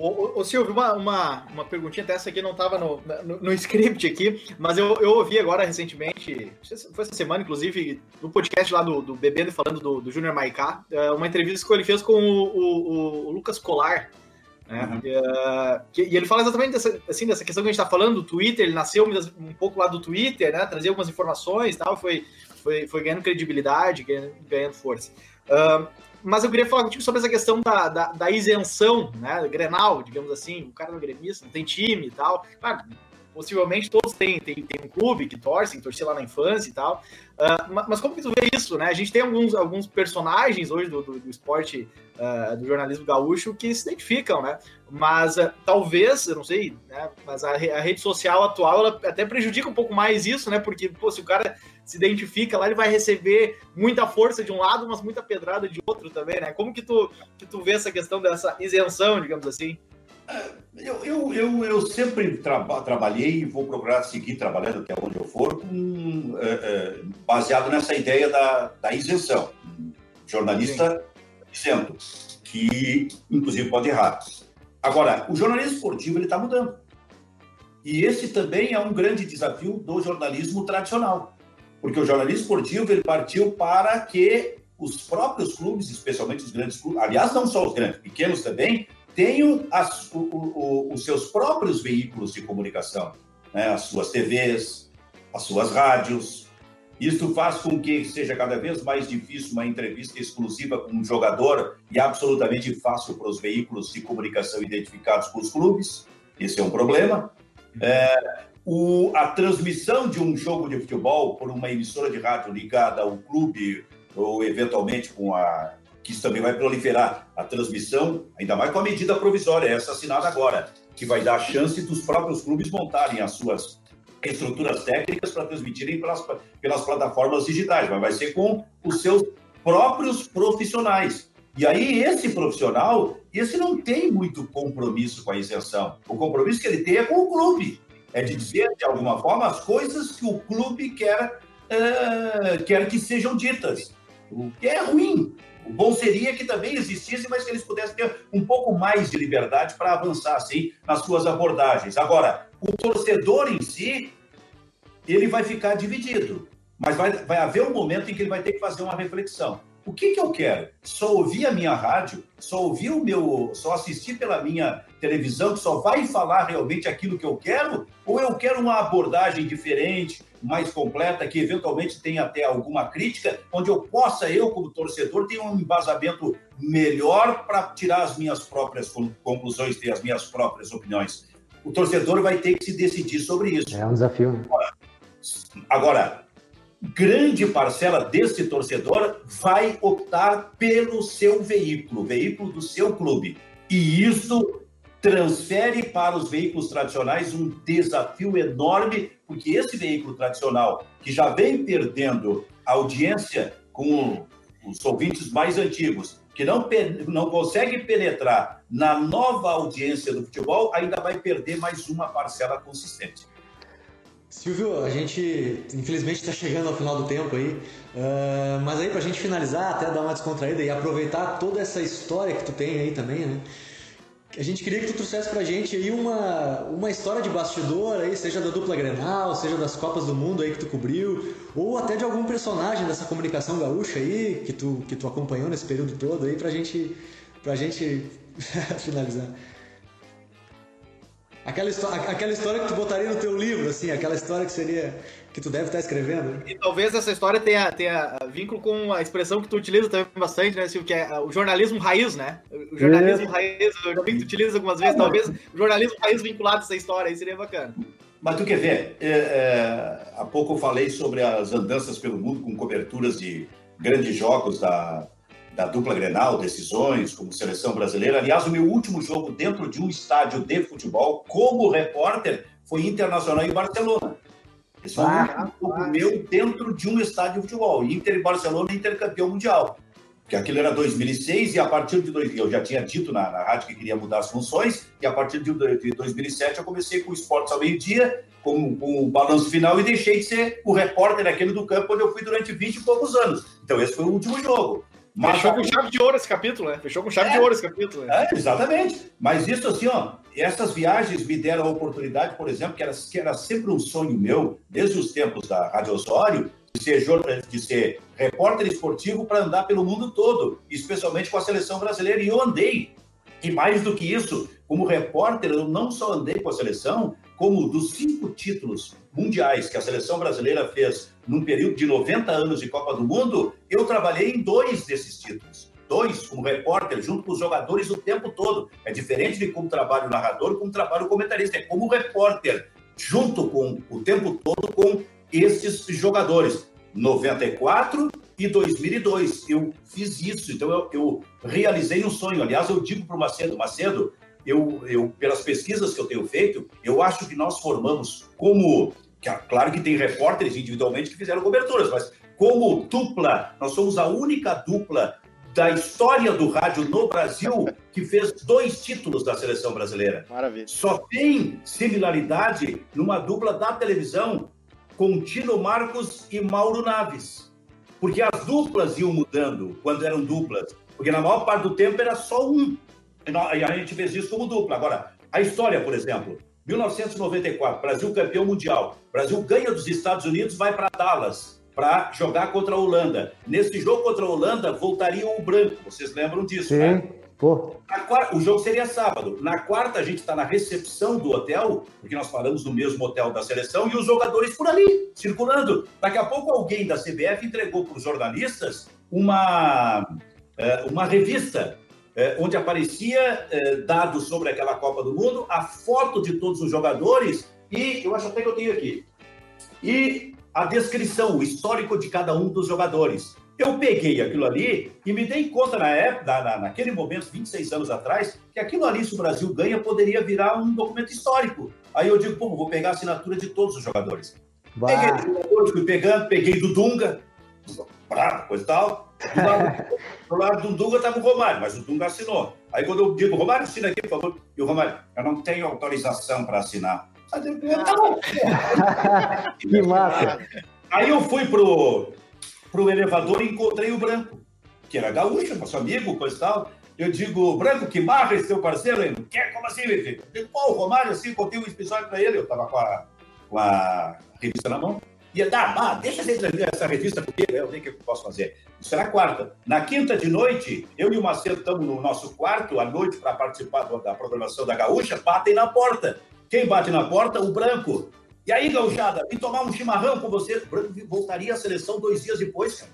Speaker 2: Ô, ô, Silvio, uma, uma, uma perguntinha, até essa aqui não estava no, no, no, script aqui, mas eu, eu ouvi agora recentemente, foi essa semana, inclusive, no podcast lá do, do Bebendo falando do, do Júnior Maiká, é, uma entrevista que ele fez com o, o, o Lucas Colar. Né? Uhum. E, uh, e, ele fala exatamente dessa, assim, dessa questão que a gente está falando do Twitter, ele nasceu um pouco lá do Twitter, né? Trazer algumas informações e tal, foi, foi, foi ganhando credibilidade, ganhando, ganhando força. Uh, mas eu queria falar contigo sobre essa questão da, da, da, isenção, né? Grenal, digamos assim, o cara não é gremista, não tem time e tal. Claro, possivelmente todos têm, têm, um clube que torcem, torcer lá na infância e tal. Uh, mas como que tu vê isso, né? A gente tem alguns, alguns personagens hoje do, do, do esporte, uh, do jornalismo gaúcho, que se identificam, né? Mas uh, talvez, eu não sei, né? Mas a, a, rede social atual, ela até prejudica um pouco mais isso, né? Porque, pô, se o cara se identifica lá, ele vai receber muita força de um lado, mas muita pedrada de outro também, né? Como que tu, que tu vê essa questão dessa isenção, digamos assim?
Speaker 4: Eu, eu, eu, eu sempre tra trabalhei e vou procurar seguir trabalhando até onde eu for, com, é, é, baseado nessa ideia da, da isenção. jornalista isento, que inclusive pode errar. Agora, o jornalismo esportivo ele está mudando. E esse também é um grande desafio do jornalismo tradicional, porque o jornalismo esportivo ele partiu para que os próprios clubes, especialmente os grandes clubes, aliás, não só os grandes, pequenos também, tenham as, o, o, os seus próprios veículos de comunicação, né? as suas TVs, as suas rádios. Isso faz com que seja cada vez mais difícil uma entrevista exclusiva com um jogador e absolutamente fácil para os veículos de comunicação identificados com os clubes. Esse é um problema. É, o, a transmissão de um jogo de futebol por uma emissora de rádio ligada ao clube ou eventualmente com a que isso também vai proliferar a transmissão, ainda mais com a medida provisória, essa assinada agora, que vai dar a chance dos próprios clubes montarem as suas estruturas técnicas para transmitirem pelas, pelas plataformas digitais, mas vai ser com os seus próprios profissionais. E aí, esse profissional, esse não tem muito compromisso com a isenção. O compromisso que ele tem é com o clube. É de dizer, de alguma forma, as coisas que o clube quer, uh, quer que sejam ditas. O que é ruim, o bom seria que também existisse, mas que eles pudessem ter um pouco mais de liberdade para avançar, assim, nas suas abordagens. Agora, o torcedor em si, ele vai ficar dividido, mas vai, vai haver um momento em que ele vai ter que fazer uma reflexão. O que, que eu quero? Só ouvir a minha rádio? Só ouvir o meu. Só assistir pela minha televisão que só vai falar realmente aquilo que eu quero? Ou eu quero uma abordagem diferente, mais completa, que eventualmente tenha até alguma crítica, onde eu possa, eu como torcedor, ter um embasamento melhor para tirar as minhas próprias conclusões, ter as minhas próprias opiniões. O torcedor vai ter que se decidir sobre isso.
Speaker 3: É um desafio. Né?
Speaker 4: Agora, agora grande parcela desse torcedor vai optar pelo seu veículo, veículo do seu clube. E isso transfere para os veículos tradicionais um desafio enorme, porque esse veículo tradicional, que já vem perdendo audiência com os ouvintes mais antigos, que não, não consegue penetrar na nova audiência do futebol, ainda vai perder mais uma parcela consistente.
Speaker 3: Silvio, a gente infelizmente está chegando ao final do tempo aí, uh, mas aí para a gente finalizar, até dar uma descontraída e aproveitar toda essa história que tu tem aí também, né? A gente queria que tu trouxesse pra gente aí uma, uma história de bastidor aí, seja da dupla Grenal, seja das Copas do Mundo aí que tu cobriu, ou até de algum personagem dessa comunicação gaúcha aí que tu, que tu acompanhou nesse período todo aí pra gente, pra gente (laughs) finalizar. Aquela, aquela história que tu botaria no teu livro, assim, aquela história que seria que tu deve estar escrevendo.
Speaker 2: E talvez essa história tenha, tenha vínculo com a expressão que tu utiliza também bastante, né, Silvio, que é o jornalismo raiz, né? O jornalismo é. raiz, eu já vi que tu utiliza algumas vezes, talvez o jornalismo raiz vinculado a essa história aí seria bacana.
Speaker 4: Mas tu quer ver, é, é, há pouco eu falei sobre as andanças pelo mundo com coberturas de grandes jogos da, da dupla Grenal, decisões como seleção brasileira. Aliás, o meu último jogo dentro de um estádio de futebol, como repórter, foi Internacional em Barcelona. Esse foi ah, jogo meu dentro de um estádio de futebol. Inter e Barcelona, Inter campeão mundial. Porque aquilo era 2006 e a partir de... Dois, eu já tinha dito na, na rádio que queria mudar as funções e a partir de, de 2007 eu comecei com o Esportes ao meio-dia, com, com, o balanço final e deixei de ser o repórter aquele do campo onde eu fui durante 20 e poucos anos. Então esse foi o último jogo.
Speaker 2: Mas Fechou com chave de ouro esse capítulo, né? Fechou com chave é, de ouro esse capítulo. Né?
Speaker 4: É, exatamente. Mas isso assim, ó, essas viagens me deram a oportunidade, por exemplo, que era, que era sempre um sonho meu, desde os tempos da Rádio Osório, de ser, de ser repórter esportivo para andar pelo mundo todo, especialmente com a seleção brasileira. E eu andei E mais do que isso, como repórter, eu não só andei com a seleção, como dos cinco títulos mundiais que a seleção brasileira fez num período de 90 anos de Copa do Mundo, eu trabalhei em dois desses títulos. Dois, como repórter, junto com os jogadores o tempo todo. É diferente de como trabalho narrador, como trabalho comentarista. É como repórter, junto com o tempo todo com esses jogadores. 94 e 2002. Eu fiz isso, então eu, eu realizei um sonho. Aliás, eu digo para o Macedo, Macedo, eu, eu, pelas pesquisas que eu tenho feito, eu acho que nós formamos como. Claro que tem repórteres individualmente que fizeram coberturas, mas como dupla, nós somos a única dupla da história do rádio no Brasil que fez dois títulos da seleção brasileira.
Speaker 1: Maravilha.
Speaker 4: Só tem similaridade numa dupla da televisão com Tino Marcos e Mauro Naves. Porque as duplas iam mudando quando eram duplas. Porque na maior parte do tempo era só um. E a gente fez isso como dupla. Agora, a história, por exemplo, 1994, Brasil campeão mundial. Brasil ganha dos Estados Unidos, vai para Dallas para jogar contra a Holanda. Nesse jogo contra a Holanda, voltaria o branco. Vocês lembram disso,
Speaker 3: Sim.
Speaker 4: né? Quarta, o jogo seria sábado. Na quarta, a gente está na recepção do hotel, porque nós falamos no mesmo hotel da seleção, e os jogadores por ali, circulando. Daqui a pouco, alguém da CBF entregou para os jornalistas uma, é, uma revista é, onde aparecia é, dados sobre aquela Copa do Mundo, a foto de todos os jogadores, e eu acho até que eu tenho aqui. E a descrição, o histórico de cada um dos jogadores. Eu peguei aquilo ali e me dei conta na época, na, naquele momento, 26 anos atrás, que aquilo ali, se o Brasil ganha, poderia virar um documento histórico. Aí eu digo, pô, vou pegar a assinatura de todos os jogadores. Bah. Peguei os jogadores, fui pegando, peguei do Dunga, bravo, coisa e tal. Do lado, do Dunga estava o Romário, mas o Dunga assinou. Aí quando eu digo, Romário, assina aqui, por favor. E o Romário, eu não tenho autorização para assinar. Aí eu, tá bom.
Speaker 3: que massa.
Speaker 4: Aí eu fui pro para o elevador e encontrei o Branco, que era gaúcho, nosso amigo, coisa e tal. Eu digo, Branco, que marra esse teu parceiro? Ele, quer? Como assim, meu filho? Eu digo, pô, o Romário, assim, contei um episódio para ele. Eu tava com a, com a revista na mão. E ele, ah, bah, deixa essa revista porque eu nem o que eu posso fazer. Isso era quarta. Na quinta de noite, eu e o Macedo estamos no nosso quarto à noite para participar da programação da Gaúcha, batem na porta. Quem bate na porta? O Branco. E aí, gauchada, vim tomar um chimarrão com vocês. Branco voltaria à seleção dois dias depois, cara.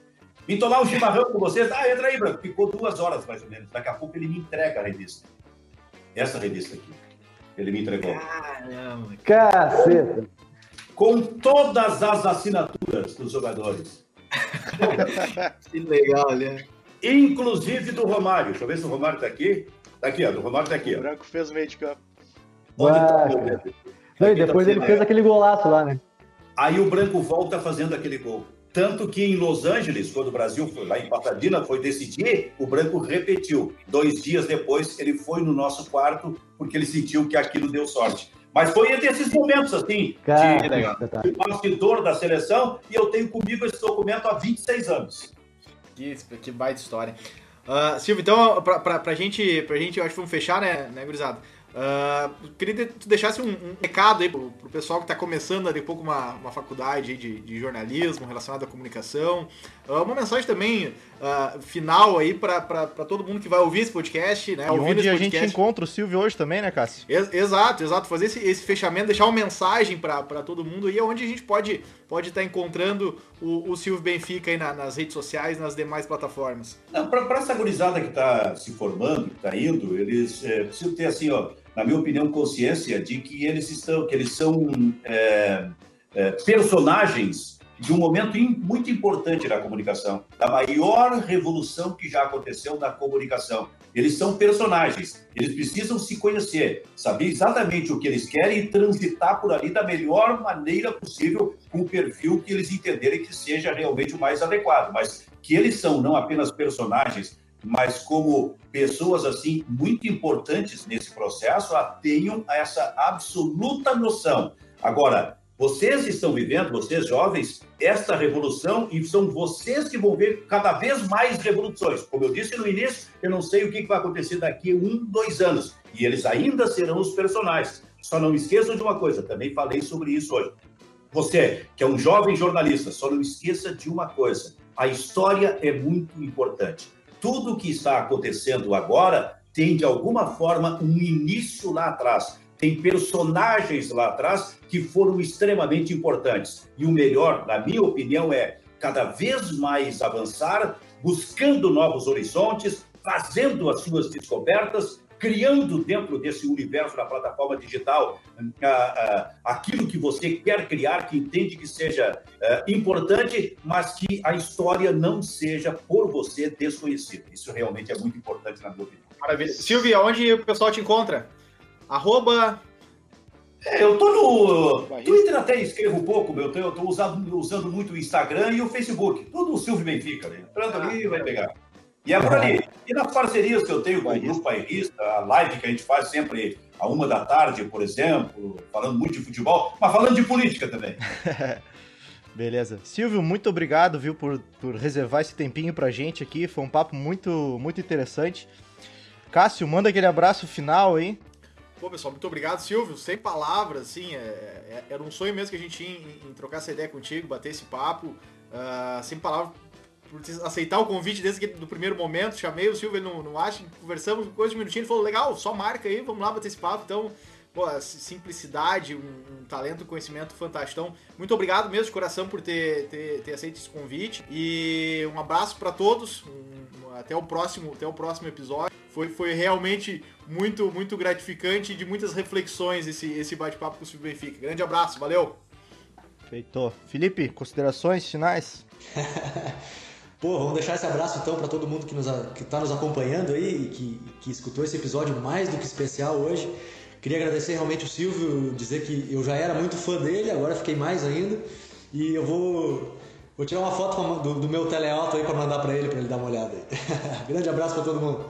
Speaker 4: Vim tomar um chimarrão com vocês. Ah, entra aí, Branco. Ficou duas horas, mais ou menos. Daqui a pouco ele me entrega a revista. Essa revista aqui. Ele me entregou.
Speaker 2: Caramba.
Speaker 3: Caceta.
Speaker 4: Com todas as assinaturas dos jogadores. (laughs)
Speaker 2: que legal, né?
Speaker 4: Inclusive do Romário. Deixa eu ver se o Romário tá aqui. Tá aqui, ó. Do Romário tá aqui, ó.
Speaker 1: O Branco fez o meio de campo.
Speaker 4: Onde tá,
Speaker 3: não, e depois ele fez aquele golaço lá, né?
Speaker 4: Aí o Branco volta fazendo aquele gol. Tanto que em Los Angeles, quando o Brasil foi lá em Pasadena, foi decidir, o Branco repetiu. Dois dias depois, ele foi no nosso quarto, porque ele sentiu que aquilo deu sorte. Mas foi desses momentos, assim,
Speaker 3: Cara,
Speaker 4: de, de bastidor da seleção, e eu tenho comigo esse documento há 26 anos.
Speaker 2: Que, que baita história. Uh, Silvio, então, pra, pra, pra, gente, pra gente, eu acho que vamos fechar, né, né gurizada? Uh, queria que tu deixasse um, um, recado aí pro, pro pessoal que está começando daqui a pouco uma, uma faculdade de, de jornalismo relacionado à comunicação. Uh, uma mensagem também uh, final aí para todo mundo que vai ouvir esse podcast, né?
Speaker 1: E onde a gente encontra o Silvio hoje também, né, Cássio?
Speaker 2: Ex exato, exato. Fazer esse, esse fechamento, deixar uma mensagem para todo mundo aí, onde a gente pode pode estar tá encontrando o, o Silvio Benfica aí na, nas redes sociais, nas demais plataformas.
Speaker 4: Para essa gurizada que está se formando, que está indo, eles é, precisam ter assim, ó na minha opinião, consciência de que eles estão, que eles são é, é, personagens de um momento muito importante na comunicação, da maior revolução que já aconteceu na comunicação. Eles são personagens, eles precisam se conhecer, saber exatamente o que eles querem e transitar por ali da melhor maneira possível, com o perfil que eles entenderem que seja realmente o mais adequado. Mas que eles são não apenas personagens, mas como pessoas assim muito importantes nesse processo tenham essa absoluta noção. Agora, vocês estão vivendo, vocês jovens, esta revolução e são vocês que vão ver cada vez mais revoluções. Como eu disse no início, eu não sei o que vai acontecer daqui um, dois anos. E eles ainda serão os personagens. Só não esqueçam de uma coisa, também falei sobre isso hoje. Você, que é um jovem jornalista, só não esqueça de uma coisa: a história é muito importante tudo o que está acontecendo agora tem de alguma forma um início lá atrás. Tem personagens lá atrás que foram extremamente importantes. E o melhor, na minha opinião, é cada vez mais avançar, buscando novos horizontes, fazendo as suas descobertas, criando dentro desse universo da plataforma digital uh, uh, aquilo que você quer criar, que entende que seja uh, importante, mas que a história não seja por você desconhecida. Isso realmente é muito importante na minha opinião.
Speaker 2: Maravilha. Silvia, onde o pessoal te encontra? Arroba
Speaker 4: é, eu tô no Twitter até escrevo um pouco, meu. Eu tô usando, usando muito o Instagram e o Facebook. Tudo o Silvio Benfica, né? Entrando ali, vai pegar. E é por ali. E nas parcerias que eu tenho com o Grupo Bairrista, a live que a gente faz sempre a uma da tarde, por exemplo, falando muito de futebol, mas falando de política também. (laughs)
Speaker 1: Beleza. Silvio, muito obrigado, viu, por, por reservar esse tempinho pra gente aqui. Foi um papo muito, muito interessante. Cássio, manda aquele abraço final aí.
Speaker 2: Pô, pessoal, muito obrigado, Silvio. Sem palavras, assim, é, é, era um sonho mesmo que a gente tinha em, em trocar essa ideia contigo, bater esse papo. Uh, sem palavras, por aceitar o convite desde o primeiro momento. Chamei o Silvio, ele não, não acha, conversamos coisa de um minutinho, ele falou, legal, só marca aí, vamos lá bater esse papo. Então, pô, simplicidade, um, um talento, um conhecimento fantástico. Então, muito obrigado mesmo de coração por ter, ter, ter aceito esse convite. E um abraço para todos. Um, até o próximo, até o próximo episódio. Foi, foi realmente muito, muito gratificante e de muitas reflexões esse, esse bate-papo com o Silvio Benfica. Grande abraço, valeu!
Speaker 1: Feito. Felipe, considerações finais? (laughs)
Speaker 3: Pô, vamos deixar esse abraço então para todo mundo que está nos acompanhando aí e que, que escutou esse episódio mais do que especial hoje. Queria agradecer realmente o Silvio, dizer que eu já era muito fã dele, agora fiquei mais ainda. E eu vou, vou tirar uma foto do, do meu teleauto aí para mandar para ele, para ele dar uma olhada aí. (laughs) Grande abraço para todo mundo.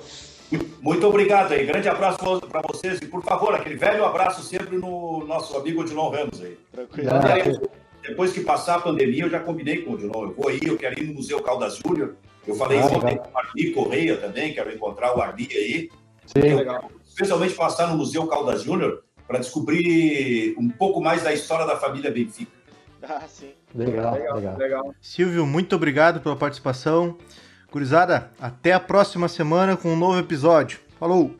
Speaker 4: Muito obrigado aí. Grande abraço para vocês. E, por favor, aquele velho abraço sempre no nosso amigo Odilon Ramos aí. Tranquilo. Depois que passar a pandemia, eu já combinei com o Odilon. Eu vou ir, eu quero ir no Museu Caldas Júnior. Eu falei ah, ontem com o Arli Correia também, quero encontrar o Arli aí. Sim. Legal. Especialmente passar no Museu Caldas Júnior para descobrir um pouco mais da história da família Benfica. (laughs)
Speaker 1: Ah, sim. Legal, legal, legal. legal. Silvio, muito obrigado pela participação. Curizada, até a próxima semana com um novo episódio. Falou!